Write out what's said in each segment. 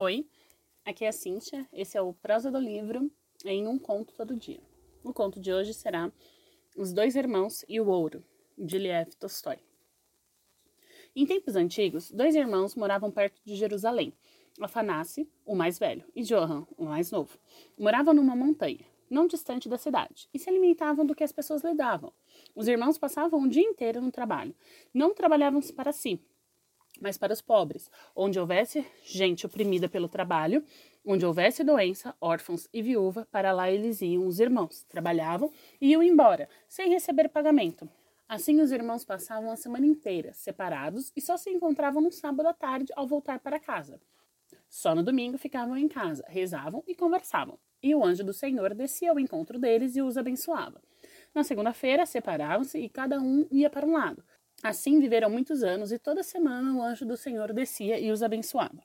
Oi, aqui é a Cíntia. Esse é o Prosa do Livro em um conto todo dia. O conto de hoje será Os Dois Irmãos e o Ouro, de Lev Tolstói. Em tempos antigos, dois irmãos moravam perto de Jerusalém. Afanassi, o mais velho, e Johan, o mais novo, moravam numa montanha, não distante da cidade, e se alimentavam do que as pessoas lhe davam. Os irmãos passavam o dia inteiro no trabalho. Não trabalhavam para si, mas para os pobres, onde houvesse gente oprimida pelo trabalho, onde houvesse doença, órfãos e viúva, para lá eles iam os irmãos, trabalhavam e iam embora, sem receber pagamento. Assim os irmãos passavam a semana inteira, separados, e só se encontravam no sábado à tarde ao voltar para casa. Só no domingo ficavam em casa, rezavam e conversavam, e o anjo do Senhor descia ao encontro deles e os abençoava. Na segunda-feira separavam-se e cada um ia para um lado. Assim viveram muitos anos e toda semana o anjo do Senhor descia e os abençoava.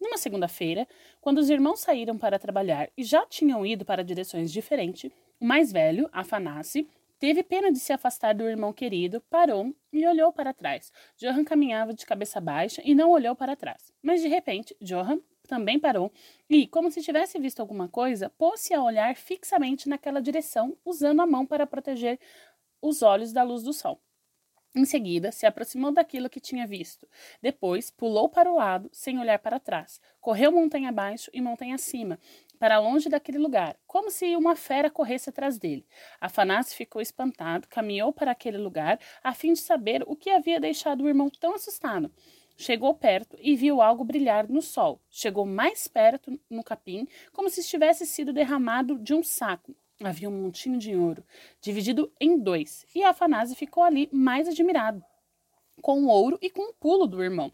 Numa segunda-feira, quando os irmãos saíram para trabalhar e já tinham ido para direções diferentes, o mais velho, Afanassi, teve pena de se afastar do irmão querido, parou e olhou para trás. Johan caminhava de cabeça baixa e não olhou para trás. Mas de repente, Johan também parou e, como se tivesse visto alguma coisa, pôs-se a olhar fixamente naquela direção, usando a mão para proteger os olhos da luz do sol. Em seguida, se aproximou daquilo que tinha visto. Depois, pulou para o lado, sem olhar para trás. Correu montanha abaixo e montanha acima, para longe daquele lugar, como se uma fera corresse atrás dele. Afanásio ficou espantado, caminhou para aquele lugar, a fim de saber o que havia deixado o irmão tão assustado. Chegou perto e viu algo brilhar no sol. Chegou mais perto no capim, como se estivesse sido derramado de um saco. Havia um montinho de ouro, dividido em dois, e Afanásio ficou ali mais admirado, com o ouro e com o pulo do irmão.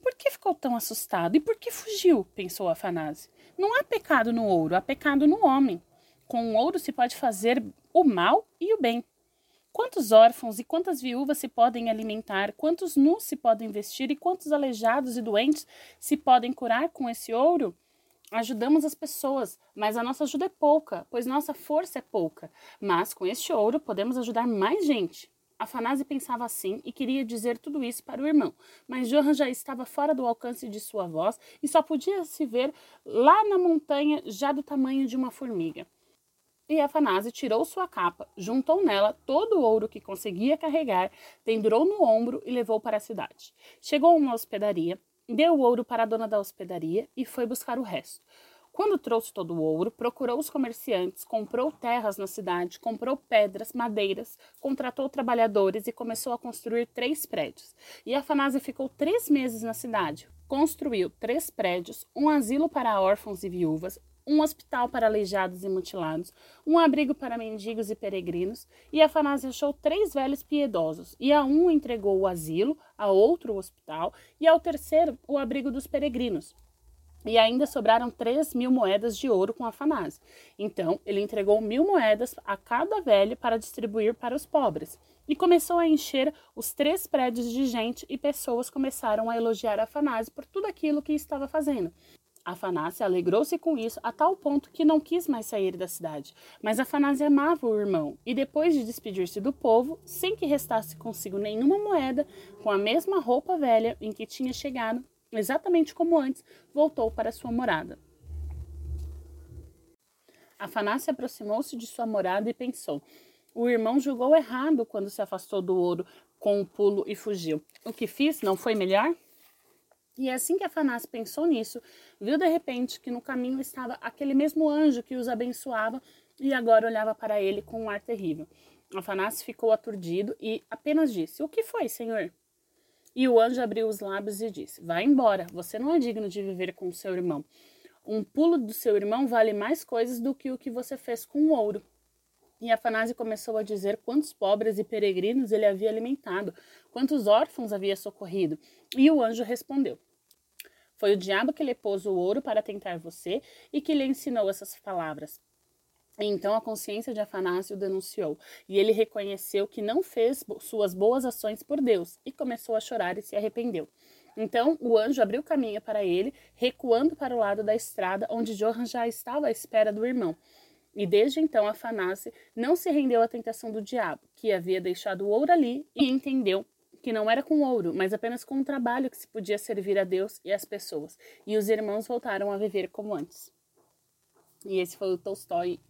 Por que ficou tão assustado e por que fugiu? pensou Afanásio. Não há pecado no ouro, há pecado no homem. Com o ouro se pode fazer o mal e o bem. Quantos órfãos e quantas viúvas se podem alimentar, quantos nus se podem vestir e quantos aleijados e doentes se podem curar com esse ouro? Ajudamos as pessoas, mas a nossa ajuda é pouca, pois nossa força é pouca. Mas com este ouro podemos ajudar mais gente. Afanásio pensava assim e queria dizer tudo isso para o irmão, mas Johan já estava fora do alcance de sua voz e só podia se ver lá na montanha, já do tamanho de uma formiga. E Afanásio tirou sua capa, juntou nela todo o ouro que conseguia carregar, pendurou no ombro e levou para a cidade. Chegou a uma hospedaria, deu o ouro para a dona da hospedaria e foi buscar o resto. Quando trouxe todo o ouro, procurou os comerciantes, comprou terras na cidade, comprou pedras, madeiras, contratou trabalhadores e começou a construir três prédios. E Afanásio ficou três meses na cidade. Construiu três prédios, um asilo para órfãos e viúvas, um hospital para aleijados e mutilados, um abrigo para mendigos e peregrinos, e Afanásio achou três velhos piedosos, e a um entregou o asilo, a outro o hospital, e ao terceiro o abrigo dos peregrinos. E ainda sobraram três mil moedas de ouro com Afanásio. Então, ele entregou mil moedas a cada velho para distribuir para os pobres. E começou a encher os três prédios de gente e pessoas começaram a elogiar Afanásio por tudo aquilo que estava fazendo. Afanásia alegrou-se com isso a tal ponto que não quis mais sair da cidade. Mas Afanásia amava o irmão e, depois de despedir-se do povo, sem que restasse consigo nenhuma moeda, com a mesma roupa velha em que tinha chegado, exatamente como antes, voltou para sua morada. Afanásia aproximou-se de sua morada e pensou: o irmão julgou errado quando se afastou do ouro com o pulo e fugiu. O que fiz não foi melhor? E é assim que Afanás pensou nisso, viu de repente que no caminho estava aquele mesmo anjo que os abençoava e agora olhava para ele com um ar terrível. Afanás ficou aturdido e apenas disse: O que foi, senhor? E o anjo abriu os lábios e disse: Vá embora, você não é digno de viver com o seu irmão. Um pulo do seu irmão vale mais coisas do que o que você fez com o ouro. E Afanásio começou a dizer quantos pobres e peregrinos ele havia alimentado, quantos órfãos havia socorrido. E o anjo respondeu: foi o diabo que lhe pôs o ouro para tentar você e que lhe ensinou essas palavras. Então a consciência de Afanásio denunciou, e ele reconheceu que não fez suas boas ações por Deus, e começou a chorar e se arrependeu. Então o anjo abriu caminho para ele, recuando para o lado da estrada, onde Johan já estava à espera do irmão. E desde então Afanásio não se rendeu à tentação do diabo, que havia deixado o ouro ali, e entendeu que não era com ouro, mas apenas com um trabalho que se podia servir a Deus e as pessoas. E os irmãos voltaram a viver como antes. E esse foi o Tolstói